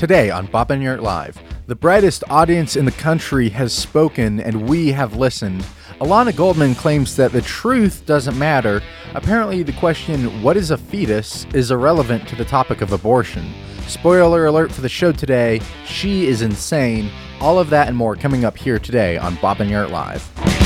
Today on Bob Enyart Live, the brightest audience in the country has spoken and we have listened. Ilana Goldman claims that the truth doesn't matter. Apparently, the question, what is a fetus, is irrelevant to the topic of abortion. Spoiler alert for the show today, she is insane. All of that and more coming up here today on Bob Enyart Live.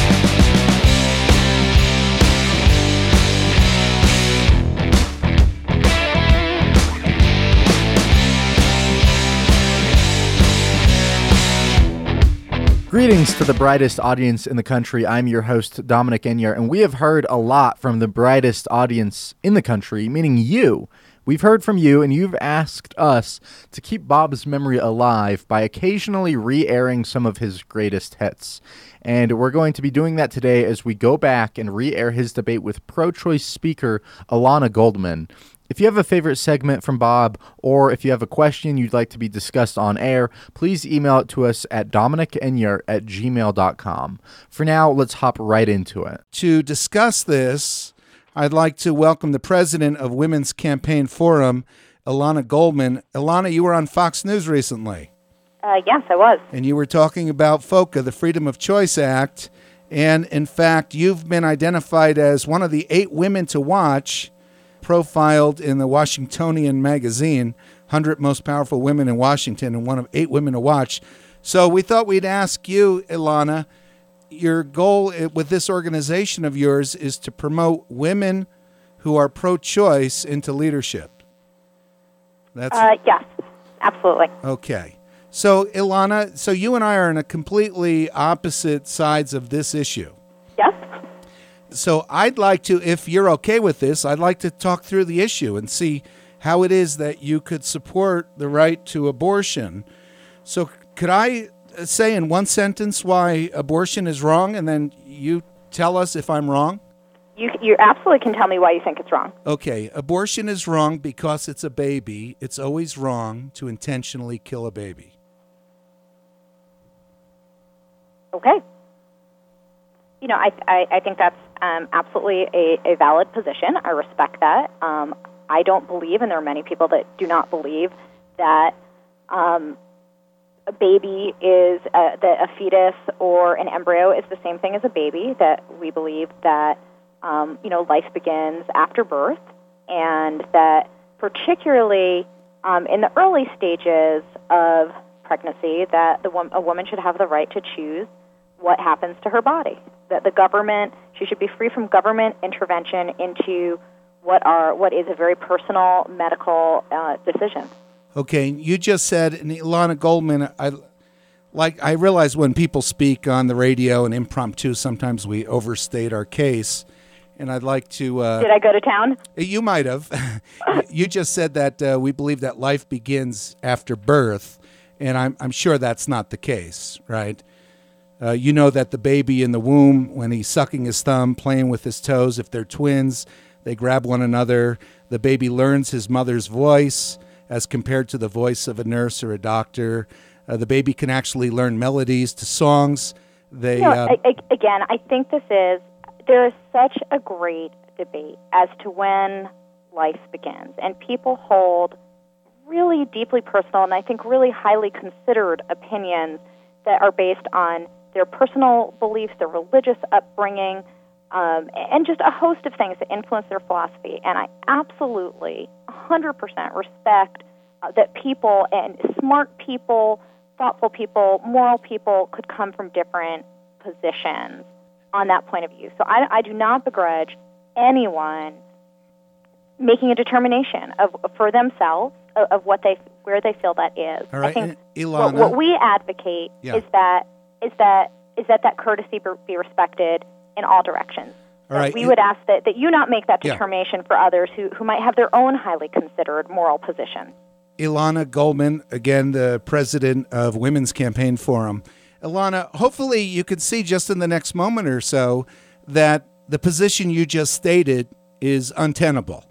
Greetings to the brightest audience in the country. I'm your host, Dominic Enyart, and we have heard a lot from the brightest audience in the country, meaning you. We've heard from you, and you've asked us to keep Bob's memory alive by occasionally re airing some of his greatest hits. And we're going to be doing that today as we go back and re air his debate with pro choice speaker Ilana Goldman. If you have a favorite segment from Bob, or if you have a question you'd like to be discussed on air, please email it to us at dominicenyart at gmail.com. For now, let's hop right into it. To discuss this, I'd like to welcome the president of Women's Campaign Forum, Ilana Goldman. Ilana, you were on Fox News recently. Uh, yes, I was. And you were talking about FOCA, the Freedom of Choice Act. And in fact, you've been identified as one of the eight women to watch profiled in the Washingtonian magazine, 100 Most Powerful Women in Washington, and one of eight women to watch. So we thought we'd ask you, Ilana, your goal with this organization of yours is to promote women who are pro choice into leadership. That's uh, yes, absolutely. Okay. So, Ilana, so you and I are on a completely opposite sides of this issue. Yes so I'd like to, if you're okay with this, I'd like to talk through the issue and see how it is that you could support the right to abortion. So, could I say in one sentence why abortion is wrong, and then you tell us if I'm wrong? You, you absolutely can tell me why you think it's wrong. Okay, abortion is wrong because it's a baby. It's always wrong to intentionally kill a baby. Okay. You know, I, I, I think that's um, absolutely a, a valid position. I respect that. Um, I don't believe, and there are many people that do not believe, that um, a baby is a, that a fetus or an embryo is the same thing as a baby. That we believe that um, you know life begins after birth, and that particularly um, in the early stages of pregnancy, that the a woman should have the right to choose what happens to her body. That the government, she should be free from government intervention into what are what is a very personal medical uh, decision. Okay, you just said, and Ilana Goldman, I like. I realize when people speak on the radio and impromptu, sometimes we overstate our case. And I'd like to. Uh, Did I go to town? You might have. you just said that uh, we believe that life begins after birth, and I'm, I'm sure that's not the case, right? Uh, you know that the baby in the womb, when he's sucking his thumb, playing with his toes, if they're twins, they grab one another. The baby learns his mother's voice as compared to the voice of a nurse or a doctor. Uh, the baby can actually learn melodies to songs. They you know, uh, I, I, again, I think this is there is such a great debate as to when life begins, and people hold really deeply personal and I think really highly considered opinions that are based on their personal beliefs, their religious upbringing, um, and just a host of things that influence their philosophy. And I absolutely, 100% respect uh, that people and smart people, thoughtful people, moral people could come from different positions on that point of view. So I, I do not begrudge anyone making a determination of for themselves of, of what they where they feel that is. All right, I think Ilana, what, what we advocate yeah. is that is that is that that courtesy be respected in all directions. All right. We would ask that, that you not make that determination yeah. for others who, who might have their own highly considered moral position. Ilana Goldman, again, the president of Women's Campaign Forum. Ilana, hopefully you could see just in the next moment or so that the position you just stated is untenable.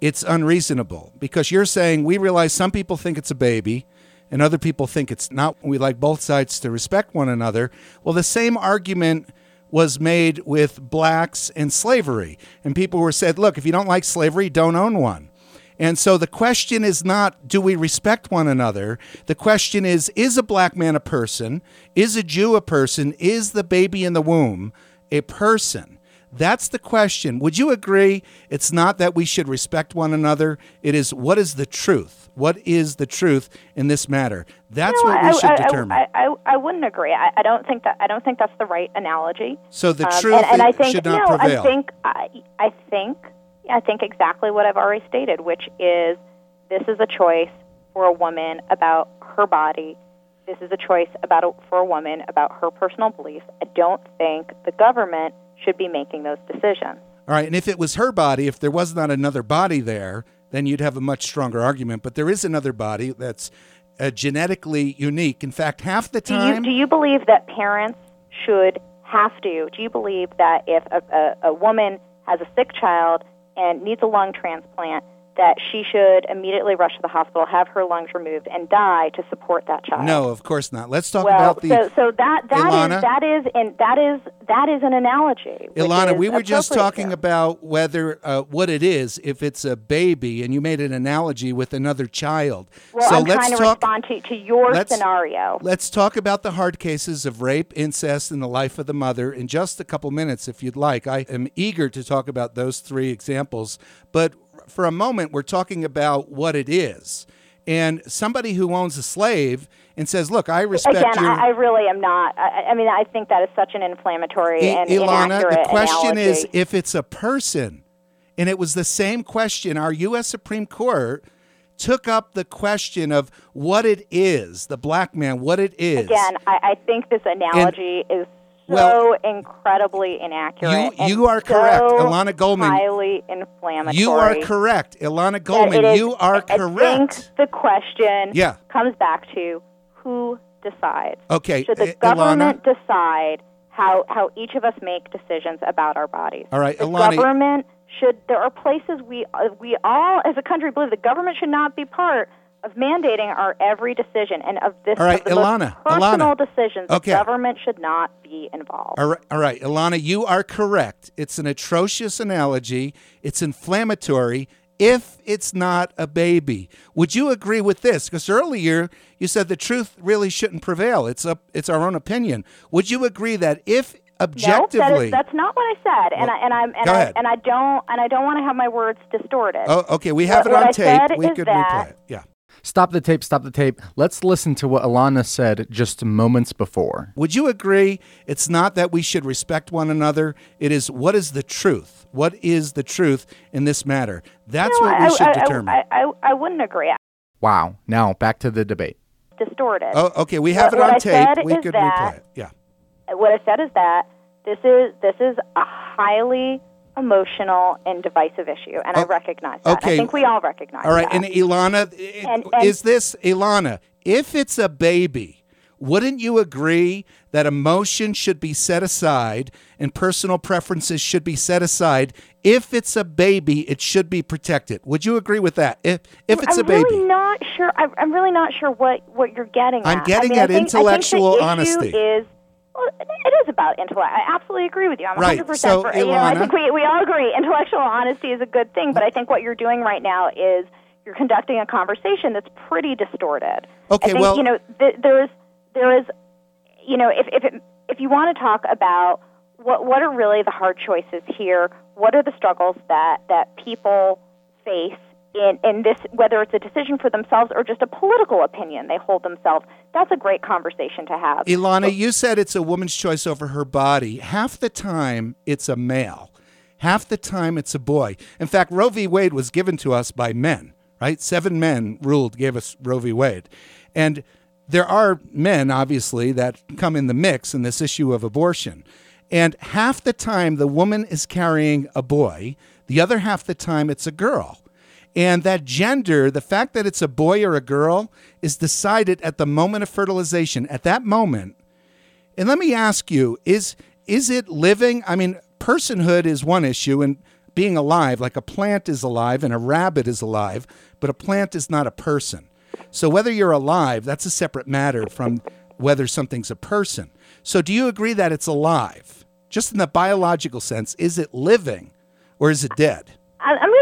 It's unreasonable because you're saying we realize some people think it's a baby and other people think it's not. We like both sides to respect one another. Well, the same argument was made with blacks and slavery. And people were said, look, if you don't like slavery, don't own one. And so the question is not do we respect one another? The question is is a black man a person? Is a Jew a person? Is the baby in the womb a person? That's the question. Would you agree? It's not that we should respect one another. It is what is the truth? What is the truth in this matter? That's what I, we should I, determine. I, I, I wouldn't agree. I, I don't think that I don't think that's the right analogy. so the Um, truth and, and I think should not no, prevail. I think I, I think I think exactly what I've already stated, which is this is a choice for a woman about her body. This is a choice about a, for a woman about her personal beliefs. I don't think the government should be making those decisions. All right, and if it was her body, if there was not another body there, then you'd have a much stronger argument. But there is another body that's uh, genetically unique. In fact, half the Do you time, do you believe that parents should have to? Do you believe that if a, a, a woman has a sick child and needs a lung transplant, that she should immediately rush to the hospital, have her lungs removed, and die to support that child? no, of course not. Let's talk Well, about the so so that that is Ilana? that is and that is that is an analogy. Ilana. We were just talking here. about whether uh, what it is, if it's a baby, and you made an analogy with another child. Well, so I'm let's trying to talk. respond to, to your let's- scenario. Let's talk about the hard cases of rape, incest, and the life of the mother in just a couple minutes, if you'd like. I am eager to talk about those three examples. But for a moment, we're talking about what it is. And somebody who owns a slave and says, Look, I respect Again, your. I, I really am not. I, I mean, I think that is such an inflammatory I- and Ilana, inaccurate the question is if it's a person. And it was the same question. Our U.S. Supreme Court took up the question of what it is, the black man, what it is. Again, I, I think this analogy is so well, incredibly inaccurate. You- you are correct. so Ilana Goldman, Highly inflammatory. You are correct. Ilana Goldman, is- you are I correct. think the question Yeah. comes back to who decides. Okay, Should the I- Ilana. government decide how, how each of us make decisions about our bodies? All right, the Ilana- government should. There are places we we all as a country believe the government should not be part of mandating our every decision and of this All right, of Ilana, personal Ilana. decisions. Okay. The government should not be involved. All right, all right, Ilana, you are correct. It's an atrocious analogy. It's inflammatory if it's not a baby. Would you agree with this? Because earlier you said the truth really shouldn't prevail. It's up it's our own opinion. Would you agree that if No, objectively that is, that's not what I said, and I and I'm and go I ahead. and I don't and I don't want to have my words distorted. Oh, okay, we have What- it on tape. We could replay it. Yeah. Stop the tape, stop the tape. Let's listen to what Ilana said just moments before. Would you agree it's not that we should respect one another? It is what is the truth? What is the truth in this matter? That's No, what I, we should I, determine. I, I, I wouldn't agree. Wow. Now back to the debate. Distorted. oh, okay, we have What- it on tape. We is could that- replay it. Yeah. What I said is that this is this is a highly emotional and divisive issue, and I Oh, recognize that. okay. I think we all recognize All right, that. and Ilana, i- And- and- is this Ilana? If it's a baby, wouldn't you agree that emotion should be set aside and personal preferences should be set aside? If it's a baby, it should be protected. Would you agree with that? If if it's I'm a baby, I'm really not sure. I'm, really not sure what, what you're getting I'm getting I mean, at I think, intellectual I think the honesty. Issue is well, it is about intellect. I absolutely agree with you. I'm Right. 100% So, for, you know, I think we, we all agree intellectual honesty is a good thing, but I think what you're doing right now is you're conducting a conversation that's pretty distorted. Okay, I think, well- you know, th- there's there is you know, if if it, if you want to talk about what what are really the hard choices here, what are the struggles that that people face in in this whether it's a decision for themselves or just a political opinion they hold themselves, that's a great conversation to have. Ilana, you said it's a woman's choice over her body. Half the time, it's a male. Half the time, it's a boy. In fact, Roe v. Wade was given to us by men, right? Seven men ruled, gave us Roe v. Wade. And there are men, obviously, that come in the mix in this issue of abortion. And half the time, the woman is carrying a boy, the other half the time, it's a girl. And that gender, the fact that it's a boy or a girl, is decided at the moment of fertilization. At that moment, and let me ask you, is is it living? I mean, personhood is one issue and being alive, like a plant is alive and a rabbit is alive, but a plant is not a person. So whether you're alive, that's a separate matter from whether something's a person. So do you agree that it's alive? Just in the biological sense, is it living or is it dead?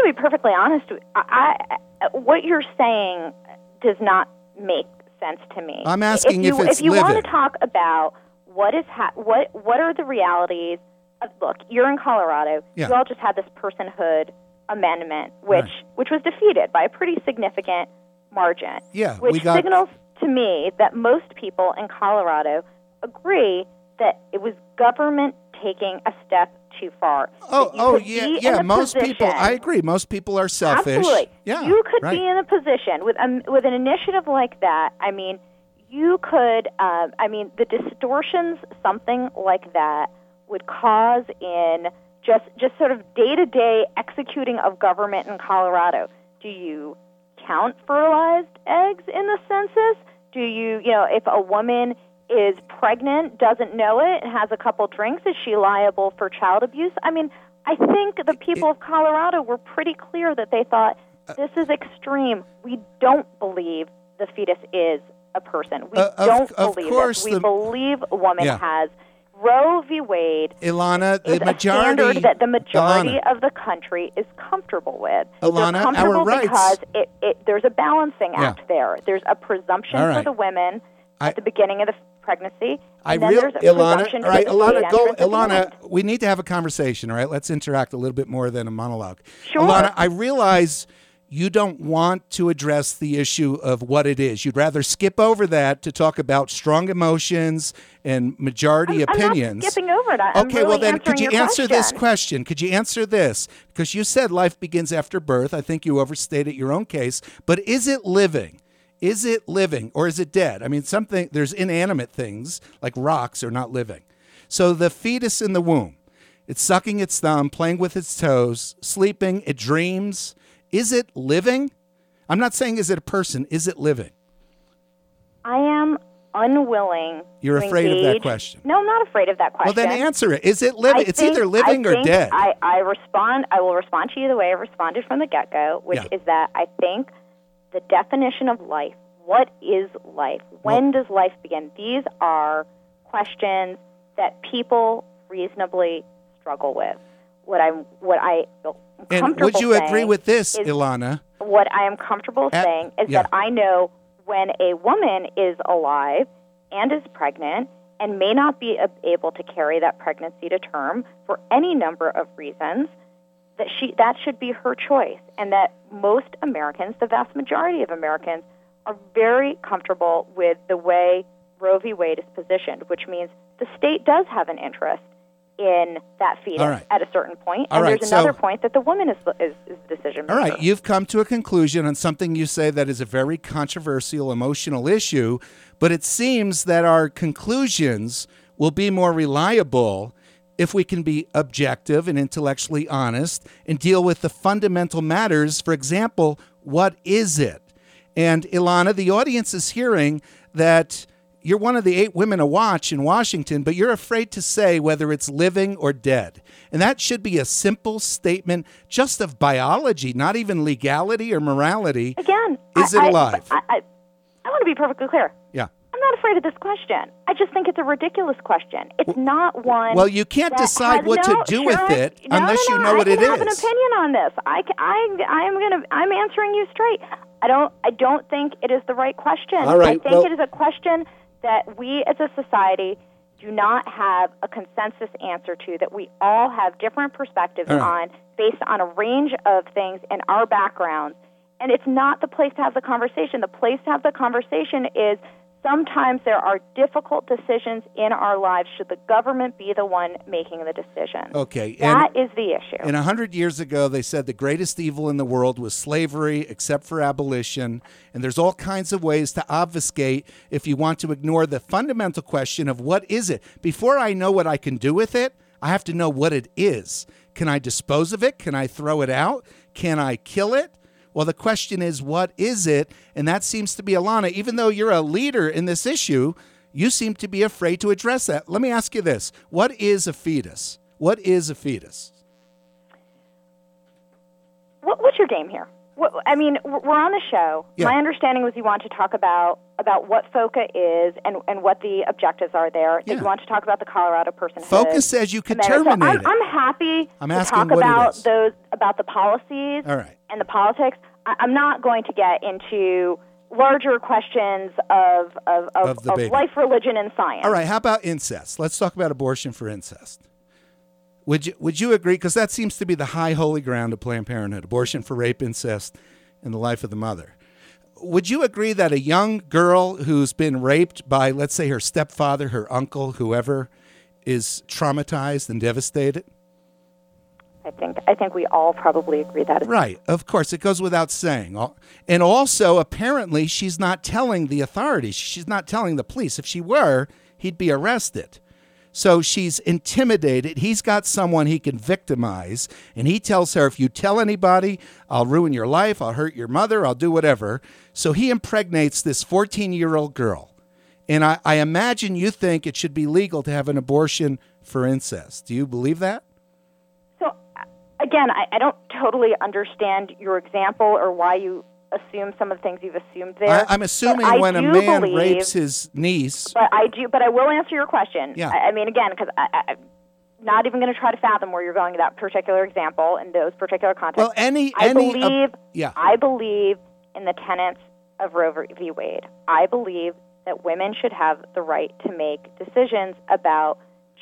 I- I'm going going to be perfectly honest. I, I, what you're saying does not make sense to me. I'm asking if, you, if if you living. want to talk about what is ha- what what are the realities of look, you're in Colorado. Yeah. You all just had this personhood amendment, which Right. which was defeated by a pretty significant margin. Yeah, which got- signals to me that most people in Colorado agree that it was government taking a step too far. Oh, oh yeah, yeah. Most people, I agree. Most people are selfish. Absolutely. Yeah, You could right. be in a position with um, with an initiative like that. I mean, you could. Uh, I mean, the distortions something like that would cause in just just sort of day to day executing of government in Colorado. Do you count fertilized eggs in the census? Do you, you know, if a woman is pregnant, doesn't know it, and has a couple drinks, is she liable for child abuse? I mean, I think the people of Colorado were pretty clear that they thought Uh, this is extreme. We don't believe the fetus is a person. We Uh, of- don't of believe it. We the- believe a woman Yeah. has Roe v. Wade Ilana, the majority. standard that the majority Ilana, of the country is comfortable with. Ilana, They're our rights- because it, it, there's a balancing Yeah. act there. There's a presumption All for the women I- at the beginning of the pregnancy, I and then real Ilana. All right, Ilana, go. entrance at the Ilana, we need to have a conversation. All right, let's interact a little bit more than a monologue. Sure. Ilana, I realize you don't want to address the issue of what it is. You'd rather skip over that to talk about strong emotions and majority I'm, I'm opinions. not skipping over it. I'm Okay, really well then, could you answer this question. question? Could you answer this? Because you said life begins after birth. I think you overstated your own case. But is it living? Is it living or is it dead? I mean, something there's inanimate things like rocks are not living. So the fetus in the womb, it's sucking its thumb, playing with its toes, sleeping. It dreams. Is it living? I'm not saying is it a person. Is it living? I am unwilling. You're afraid of that question. No, I'm not afraid of that question. Well, then answer it. Is it living? I it's think- either living I or dead. I, I respond. I will respond to you the way I responded from the get go, which Yeah. is that I think the definition of life. What is life? When does life begin? These are questions that people reasonably struggle with. What I'm, what I and would you agree with this, is- Ilana? what I am comfortable At- saying is yeah. that I know when a woman is alive and is pregnant and may not be able to carry that pregnancy to term for any number of reasons, that she that should be her choice, and that most Americans, the vast majority of Americans, are very comfortable with the way Roe v. Wade is positioned, which means the state does have an interest in that fetus right. at a certain point, All and right, there's so- another point that the woman is is, is the decision All right, you've come to a conclusion on something you say that is a very controversial, emotional issue, but it seems that our conclusions will be more reliable if we can be objective and intellectually honest and deal with the fundamental matters. For example, what is it? And Ilana, the audience is hearing that you're one of the eight women to watch in Washington, but you're afraid to say whether it's living or dead. And that should be a simple statement just of biology, not even legality or morality. Again, Is I, it alive? I, I, I want to be perfectly clear. Not afraid of this question. I just think it's a ridiculous question. It's not one. well, you can't decide what to do sure, with it no, unless no, you no, know I what can I have an opinion on this. I, I, I'm gonna. I'm answering you straight. I don't. I don't think it is the right question. All right, I think well- it is a question that we as a society do not have a consensus answer to. That we all have different perspectives right. on based on a range of things in our backgrounds. And it's not the place to have the conversation. The place to have the conversation is sometimes there are difficult decisions in our lives. Should the government be the one making the decision? Okay, and- That is the issue. And a hundred years ago, they said the greatest evil in the world was slavery, except for abolition. And there's all kinds of ways to obfuscate if you want to ignore the fundamental question of what is it. Before I know what I can do with it, I have to know what it is. Can I dispose of it? Can I throw it out? Can I kill it? Well, the question is, what is it? And that seems to be Ilana. Even though you're a leader in this issue, you seem to be afraid to address that. Let me ask you this What is a fetus? What is a fetus? what, what's your game here? Well, I mean, we're on the show. Yeah. My understanding was you want to talk about about what FOCA is and, and what the objectives are there. Yeah. you want to talk about the Colorado personhood. Focus says you can amendment. So terminate I'm, it. I'm happy I'm to asking talk what it about those about the policies All right. And the politics. I, I'm not going to get into larger questions of of, of, Of baby. life, religion, and science. All right, how about incest? Let's talk about abortion for incest. Would you would you agree? Because that seems to be the high holy ground of Planned Parenthood: abortion for rape, incest, and the life of the mother. Would you agree that a young girl who's been raped by, let's say, her stepfather, her uncle, whoever, is traumatized and devastated? I think I think we all probably agree that. Right. Of course, it goes without saying. And also, apparently, she's not telling the authorities. She's not telling the police. If she were, he'd be arrested. So she's intimidated. He's got someone he can victimize. And he tells her, if you tell anybody, I'll ruin your life, I'll hurt your mother, I'll do whatever. So he impregnates this 14 year old girl. And I, I imagine you think it should be legal to have an abortion for incest. Do you believe that? Uh, again, I, I don't totally understand your example or why you assume some of the things you've assumed there. I, I'm assuming I when a man believe- rapes his niece, But I do. But I will answer your question. Yeah. I, I mean, again, because I, I'm not even going to try to fathom where you're going with that particular example in those particular contexts. well, any I any believe. yeah, I believe in the tenets of Roe v. Wade. I believe that women should have the right to make decisions about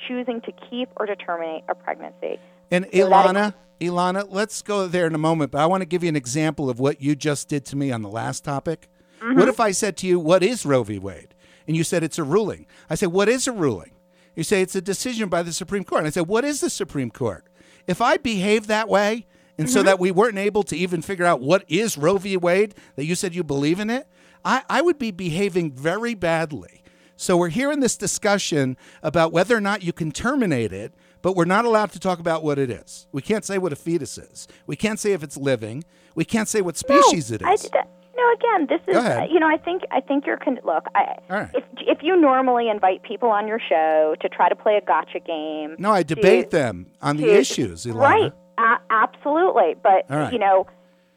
choosing to keep or to terminate a pregnancy. and So Ilana, Ilana, let's go there in a moment. But I want to give you an example of what you just did to me on the last topic. Mm-hmm. What if I said to you, "What is Roe v. Wade?" and you said it's a ruling? I said, "What is a ruling?" You say it's a decision by the Supreme Court. And I said, "What is the Supreme Court?" If I behave that way, and Mm-hmm. so that we weren't able to even figure out what is Roe v. Wade, that you said you believe in it, I, I would be behaving very badly. So we're here in this discussion about whether or not you can terminate it, but we're not allowed to talk about what it is. We can't say what a fetus is. We can't say if it's living. We can't say what species no, it I, is. no, again, this is Go ahead. you know I think I think you're con- look. I, right. If if you normally invite people on your show to try to play a gotcha game, no, I to- debate them on the to- issues, Ilana. Right. A- absolutely. But right. you know,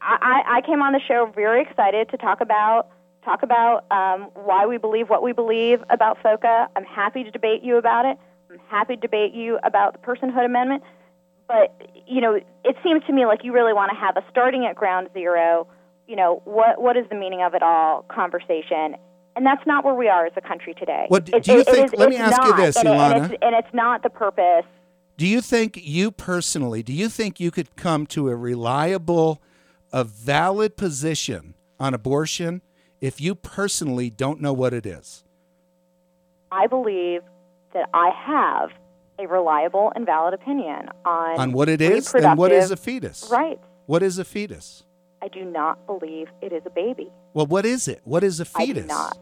I, I I came on the show very excited to talk about talk about um, why we believe what we believe about FOCA. I'm happy to debate you about it. I'm happy to debate you about the personhood amendment. But you know, it seems to me like you really want to have a starting at ground zero. You know, what what is the meaning of it all conversation. And that's not where we are as a country today. What- It- do you it- it think- is- let me ask you this, and it- and Ilana. it's, and it's not the purpose Do you think you personally, do you think you could come to a reliable, a valid position on abortion if you personally don't know what it is? I believe that I have a reliable and valid opinion on On what it is? Then what is a fetus? Right. What is a fetus? I do not believe it is a baby. Well, what is it? What is a fetus? do not.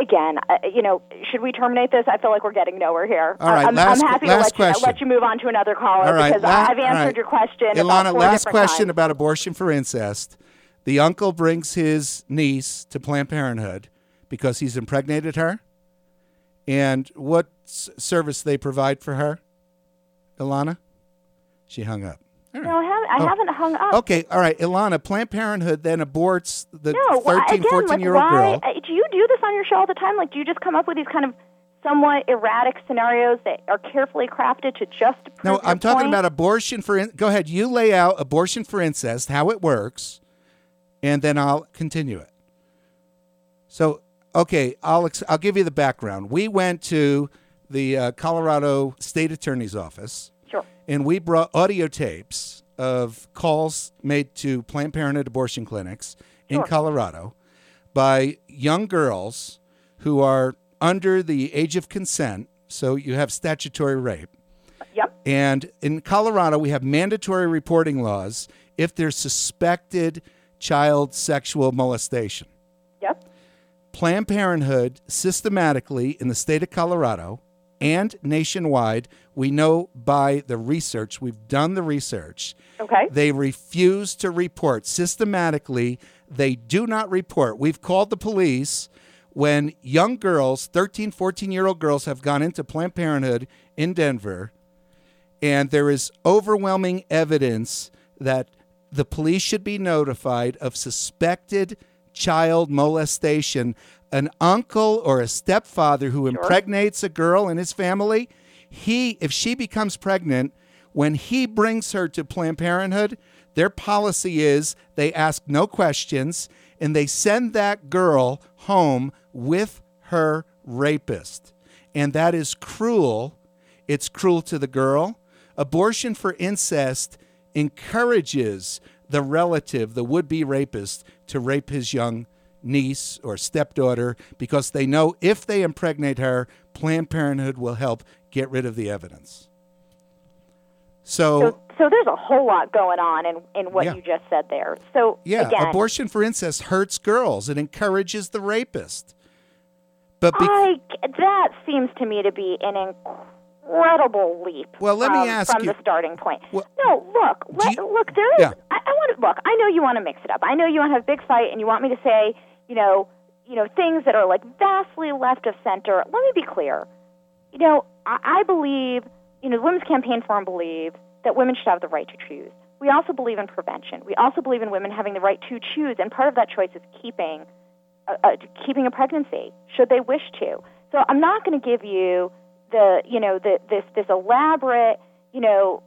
Again, uh, you know, should we terminate this? I feel like we're getting nowhere here. All right, I'm, last- I'm happy to let question. you, let you move on to another caller All right, because la- I've answered right. your question. Ilana, last question times. about abortion for incest. The uncle brings his niece to Planned Parenthood because he's impregnated her. And what s- service they provide for her? Ilana? She hung up. All right. No, I haven't, I Oh. haven't hung up. Okay, all right. Ilana, Planned Parenthood then aborts the No, why- 13, again, 14 like, year old why, girl. uh, Do you do this on your show all the time? Like, do you just come up with these kind of somewhat erratic scenarios that are carefully crafted to just prove No, your I'm talking point? about abortion for. In- Go ahead. You lay out abortion for incest, how it works, and then I'll continue it. So, okay, I'll ex- I'll give you the background. We went to the uh, Colorado State Attorney's office, Sure. and we brought audio tapes of calls made to Planned Parenthood abortion clinics in Sure. Colorado by young girls who are under the age of consent. So you have statutory rape. Yep. And in Colorado, we have mandatory reporting laws if there's suspected child sexual molestation. Planned Parenthood systematically in the state of Colorado and nationwide, we know by the research, we've done the research, Okay. they refuse to report. Systematically, they do not report. We've called the police when young girls, 13, 14 year old girls, have gone into Planned Parenthood in Denver, and there is overwhelming evidence that the police should be notified of suspected child molestation. An uncle or a stepfather who impregnates a girl in his family, he if she becomes pregnant, when he brings her to Planned Parenthood, their policy is they ask no questions and they send that girl home with her rapist. And that is cruel. It's cruel to the girl. Abortion for incest encourages the relative, the would be rapist, to rape his young niece or stepdaughter because they know if they impregnate her, Planned Parenthood will help get rid of the evidence. So, So, so there's a whole lot going on in, in what Yeah. you just said there. So yeah, again, abortion for incest hurts girls. It encourages the rapist. But be- I, that seems to me to be an incredible leap. Well, let me from, ask from you- the starting point. Well, no, look, let, you- look. There is. Yeah. I, I want to look. I know you want to mix it up. I know you want to have a big fight, and you want me to say, you know, you know, things that are like vastly left of center. Let me be clear. You know, I, I believe, you know, the Women's Campaign Forum believes that women should have the right to choose. We also believe in prevention. We also believe in women having the right to choose, and part of that choice is keeping uh, uh, keeping a pregnancy should they wish to. So I'm not going to give you the you know the, this this elaborate you know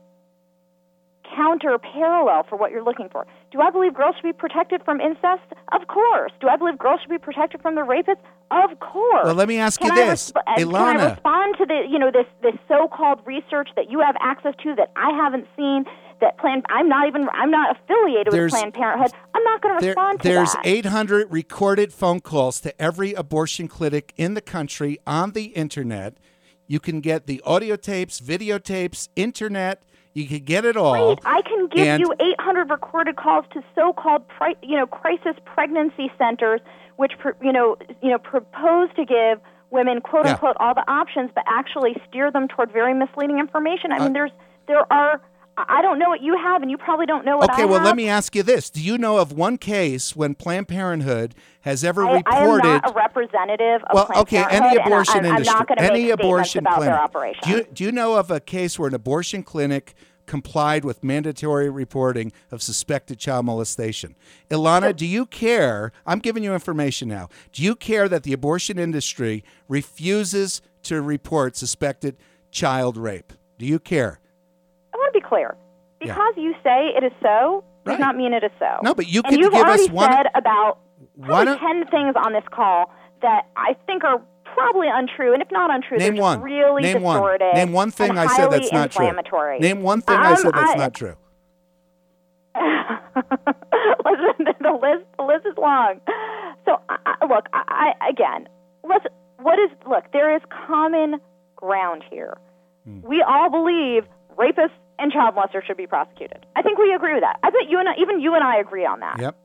counter parallel for what you're looking for. Do I believe girls should be protected from incest? Of course. Do I believe girls should be protected from the rapists? Of course. Well, let me ask Can you I this, resp- uh, Can Ilana. I respond to the you know this this so-called research that you have access to that I haven't seen? That Planned, I'm not even, I'm not affiliated There's- with Planned Parenthood. I'm not going to There, respond to there's that. 800 recorded phone calls to every abortion clinic in the country on the internet. You can get the audio tapes, videotapes, internet. You can get it all. Wait, I can give And- you 800 recorded calls to so-called, pri- you know, crisis pregnancy centers, which, pr- you know, you know, propose to give women, quote Yeah. unquote, all the options, but actually steer them toward very misleading information. I Uh, mean, there's, there are. I don't know what you have, and you probably don't know what Okay, I well, have. let me ask you this. Do you know of one case when Planned Parenthood has ever I, I am reported not a representative of well, Planned okay, any Parenthood, and abortion I, I'm, industry, I'm not any abortion about clinic. their operation. Do you, do you know of a case where an abortion clinic complied with mandatory reporting of suspected child molestation? Ilana, do you care? I'm giving you information now. Do you care that the abortion industry refuses to report suspected child rape? Do you care? I want to be clear. Yeah. Because you say it is so, does Right. not mean it is so. No, but you and you've give us already one- said about probably ten things on this call that I think are probably untrue, and if not untrue, Name they're one. just really Name one. distorted. Name one thing I said that's not true. Name one thing I Um, said that's I- not true. Listen, the list the list is long. So I, I- look, I, I again, let's what is look. There is common ground here. Hmm. We all believe rapists and child molesters should be prosecuted. I think we agree with that. I bet you and I, even you and I agree on that. Yep.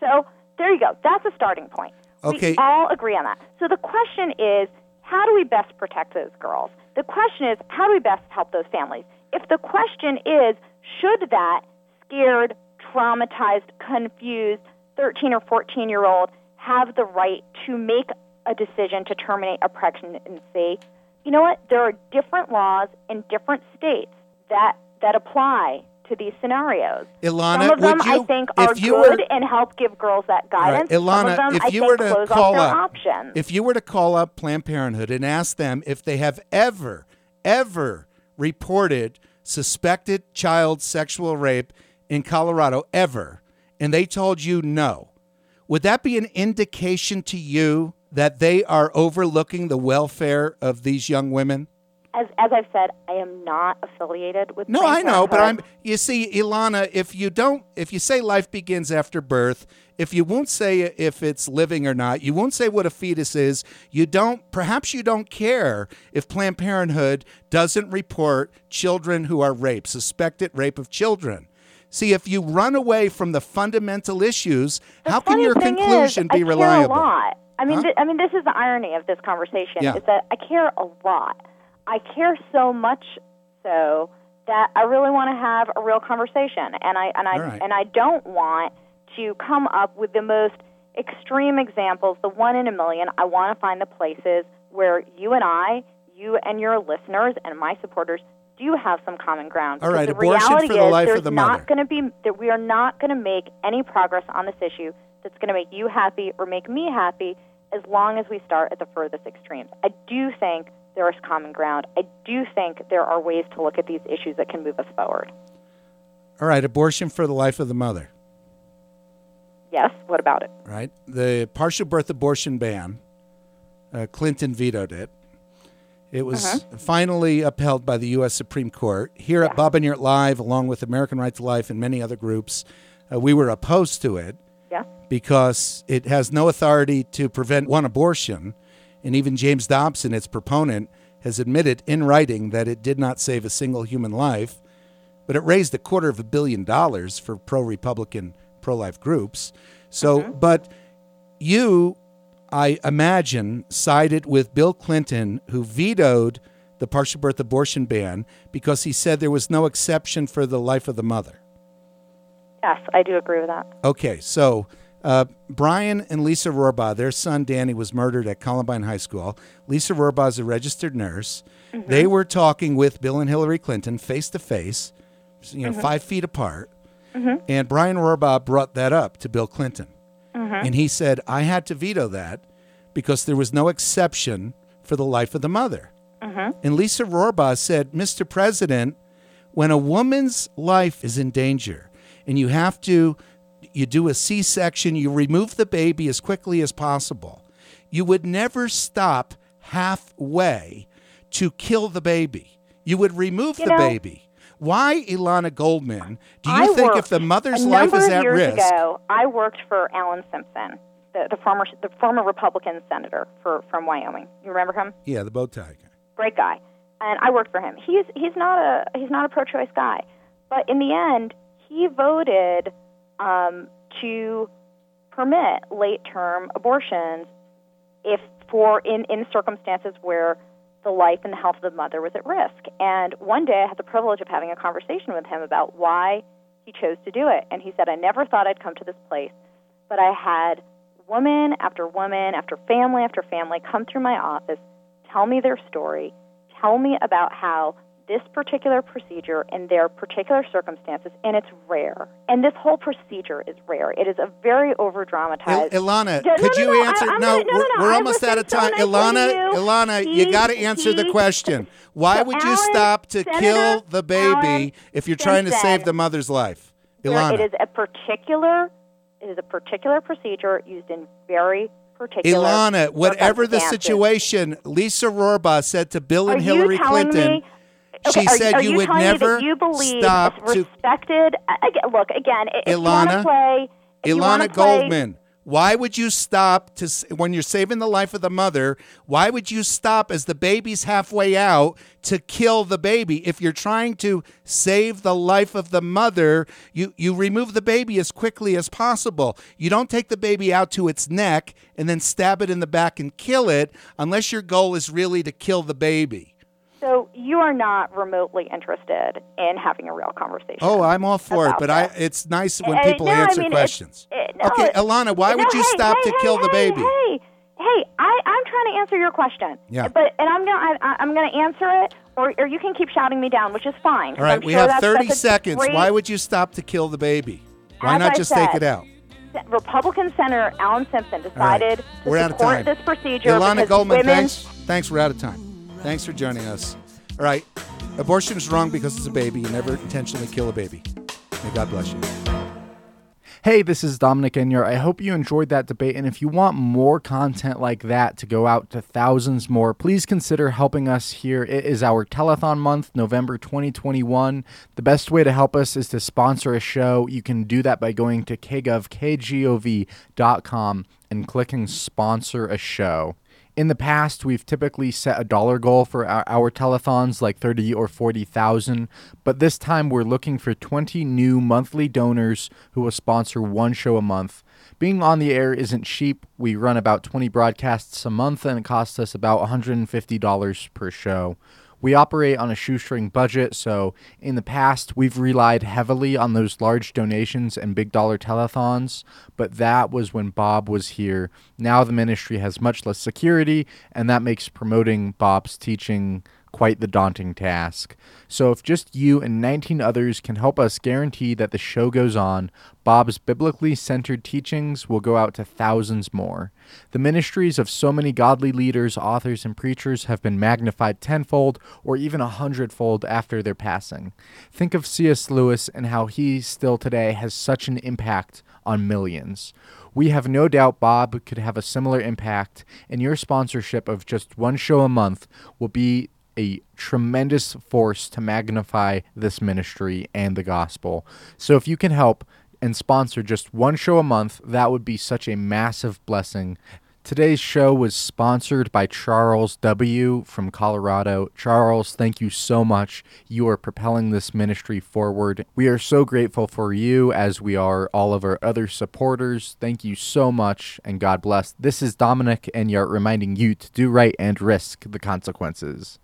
So there you go. That's a starting point. Okay. We all agree on that. So the question is, how do we best protect those girls? The question is, how do we best help those families? If the question is, should that scared, traumatized, confused 13 or 14 year old have the right to make a decision to terminate a pregnancy? You know what? There are different laws in different states that that apply to these scenarios. Ilana, Some of them would I you- think if are you good were- and help give girls that guidance. Some Ilana, of them if I you think were to close call up, options. if you were to call up Planned Parenthood and ask them if they have ever, ever reported suspected child sexual rape in Colorado, ever, and they told you no, would that be an indication to you that they are overlooking the welfare of these young women? As as I've said, I am not affiliated with. No, I know, but I'm. You see, Ilana, if you don't, if you say life begins after birth, if you won't say if it's living or not, you won't say what a fetus is. You don't. Perhaps you don't care if Planned Parenthood doesn't report children who are raped, suspected rape of children. See, if you run away from the fundamental issues, The how can your conclusion is, be I reliable? Care a lot. I mean, Huh? th- I mean, this is the irony of this conversation Yeah. is that I care a lot. I care so much so that I really want to have a real conversation, and I and I right. and I don't want to come up with the most extreme examples, the one in a million. I want to find the places where you and I, you and your listeners and my supporters do have some common ground. All right, the abortion reality for the is life there's of the not going to be that we are not going to make any progress on this issue that's going to make you happy or make me happy as long as we start at the furthest extremes. I do think there is common ground. I do think there are ways to look at these issues that can move us forward. All right, abortion for the life of the mother. Yes, what about it? Right, the partial birth abortion ban. Uh, Clinton vetoed it. It was Uh-huh. finally upheld by the U.S. Supreme Court. Here at Bob Enyart Live, along with American Right to Life and many other groups, uh, we were opposed to it Yeah. because it has no authority to prevent one abortion. And even James Dobson, its proponent, has admitted in writing that it did not save a single human life, but it raised a quarter of a billion dollars for pro Republican, pro life groups. So, but you, I imagine, sided with Bill Clinton, who vetoed the partial birth abortion ban because he said there was no exception for the life of the mother. Yes, I do agree with that. Okay, so uh, Brian and Lisa Rohrbough, their son Danny was murdered at Columbine High School. Lisa Rohrbough is a registered nurse. Mm-hmm. They were talking with Bill and Hillary Clinton face to face, you know, mm-hmm. five feet apart. Mm-hmm. And Brian Rohrbough brought that up to Bill Clinton. And he said, I had to veto that because there was no exception for the life of the mother. And Lisa Rohrbough said, Mr. President, when a woman's life is in danger and you have to you do a c-section you remove the baby as quickly as possible you would never stop halfway to kill the baby you would remove You the know- baby why ilana goldman do you I think if the mother's a life number is of at years risk ago, I worked for Alan Simpson, the, the former the former Republican senator for from Wyoming. You remember him? yeah the bow tie guy Great guy, and I worked for him. He's he's not a he's not a pro-choice guy, but in the end, he voted um, to permit late-term abortions if for in in circumstances where the life and the health of the mother was at risk. And one day I had the privilege of having a conversation with him about why he chose to do it. And he said, I never thought I'd come to this place, but I had woman after woman after family after family come through my office, tell me their story, tell me about how this particular procedure in their particular circumstances, and it's rare. And this whole procedure is rare. It is a very over Il- dramatized. Ilana, No, could no, you no, I- answer? I'm no, gonna- we're, we're I almost out of so time. Ilana, you. Ilana, you got to answer the question. Why So would you stop to Senator kill the baby Alan if you're trying to save the mother's life? Ilana, It is a particular. It is a particular procedure used in very particular. Ilana, whatever the situation, Lisa Rohrbough said to Bill and Are Hillary Clinton? Okay, she are, said are you you would never that you believe stop it's to respected. Uh, again, look again. Ilana- play, Ilana play- Goldman, why would you stop to when you're saving the life of the mother? Why would you stop as the baby's halfway out to kill the baby? If you're trying to save the life of the mother, you you remove the baby as quickly as possible. You don't take the baby out to its neck and then stab it in the back and kill it unless your goal is really to kill the baby. So you are not remotely interested in having a real conversation. Oh, I'm all for it, but I, it's nice when Uh, people no, I answer mean, questions. uh, no, okay, it- Ilana, why no, would you hey, stop hey, to hey, kill the baby? Hey, hey, I, I'm trying to answer your question. Yeah. But and I'm gonna I, I'm gonna answer it, or, or you can keep shouting me down, which is fine. All right, I'm we sure have that's- 30 that's seconds. great- Why would you stop to kill the baby? Why not I just take it out? Republican Senator Alan Simpson decided to We're out of support time. this procedure Ilana because Goldman, women. thanks. Thanks, we're out of time. Thanks for joining us. All right, abortion is wrong because it's a baby. You never intentionally kill a baby. May God bless you. Hey, this is Dominic Enyart. I hope you enjoyed that debate. And if you want more content like that to go out to thousands more, please consider helping us here. It is our telethon month, November 2021. The best way to help us is to sponsor a show. You can do that by going to kgov, kgov.com and clicking sponsor a show. In the past, we've typically set a dollar goal for our, our telethons, like 30 or 40,000, but this time we're looking for 20 new monthly donors who will sponsor one show a month. Being on the air isn't cheap. We run about 20 broadcasts a month and it costs us about $150 per show. We operate on a shoestring budget, so in the past we've relied heavily on those large donations and big dollar telethons, but that was when Bob was here. Now the ministry has much less security, and that makes promoting Bob's teaching quite the daunting task. So, if just you and 19 others can help us guarantee that the show goes on, Bob's biblically centered teachings will go out to thousands more. The ministries of so many godly leaders, authors, and preachers have been magnified tenfold or even a hundredfold after their passing. Think of C.S. Lewis and how he still today has such an impact on millions. We have no doubt Bob could have a similar impact, and your sponsorship of just one show a month will be a tremendous force to magnify this ministry and the gospel. So if you can help and sponsor just one show a month, that would be such a massive blessing. Today's show was sponsored by Charles W. from Colorado. Charles, thank you so much. You are propelling this ministry forward. We are so grateful for you, as we are all of our other supporters. Thank you so much, and God bless. This is Dominic and Enyart reminding you to do right and risk the consequences.